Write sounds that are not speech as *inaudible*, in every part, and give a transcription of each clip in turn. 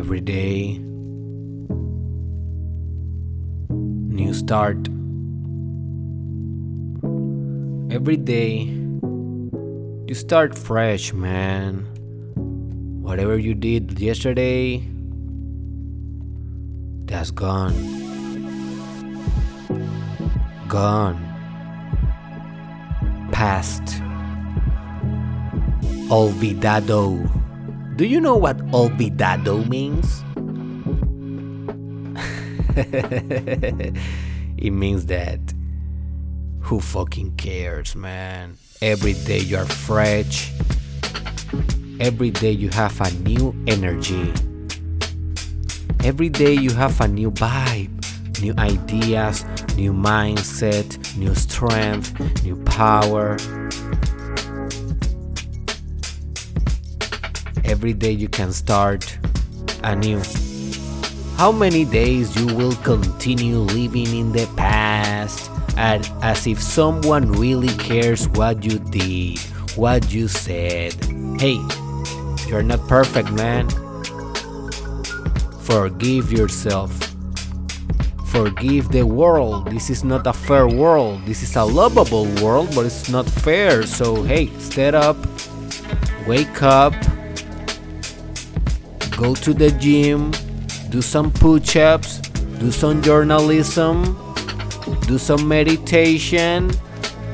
Every day, new start. Every day, you start fresh, man. Whatever you did yesterday, that's gone. Gone. Past. Olvidado. Do you know what olvidado means? *laughs* it means that who fucking cares, man? Every day you're fresh. Every day you have a new energy. Every day you have a new vibe, new ideas, new mindset, new strength, new power. Every day you can start anew. How many days you will continue living in the past and as if someone really cares what you did, what you said. Hey, you're not perfect, man. Forgive yourself. Forgive the world. This is not a fair world. This is a lovable world, but it's not fair. So, hey, stand up, wake up, go to the gym, do some push ups, do some journalism, do some meditation,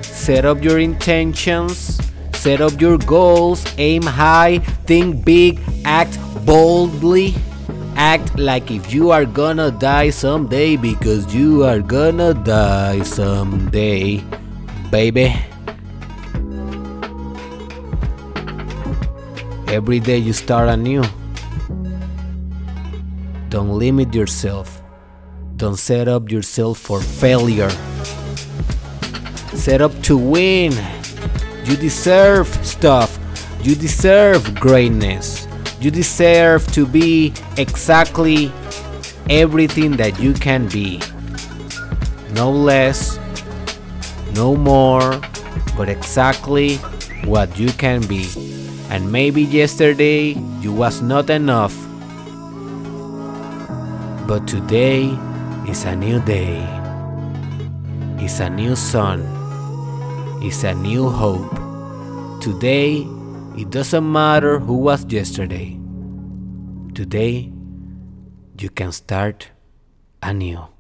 set up your intentions, set up your goals, aim high, think big, act boldly. Act like if you are gonna die someday because you are gonna die someday, baby. Every day you start anew. Don't limit yourself. Don't set up yourself for failure. Set up to win. You deserve stuff. You deserve greatness. You deserve to be exactly everything that you can be. No less, no more, but exactly what you can be. And maybe yesterday you was not enough. But today is a new day. It's a new sun. It's a new hope. Today, it doesn't matter who was yesterday. Today, you can start anew.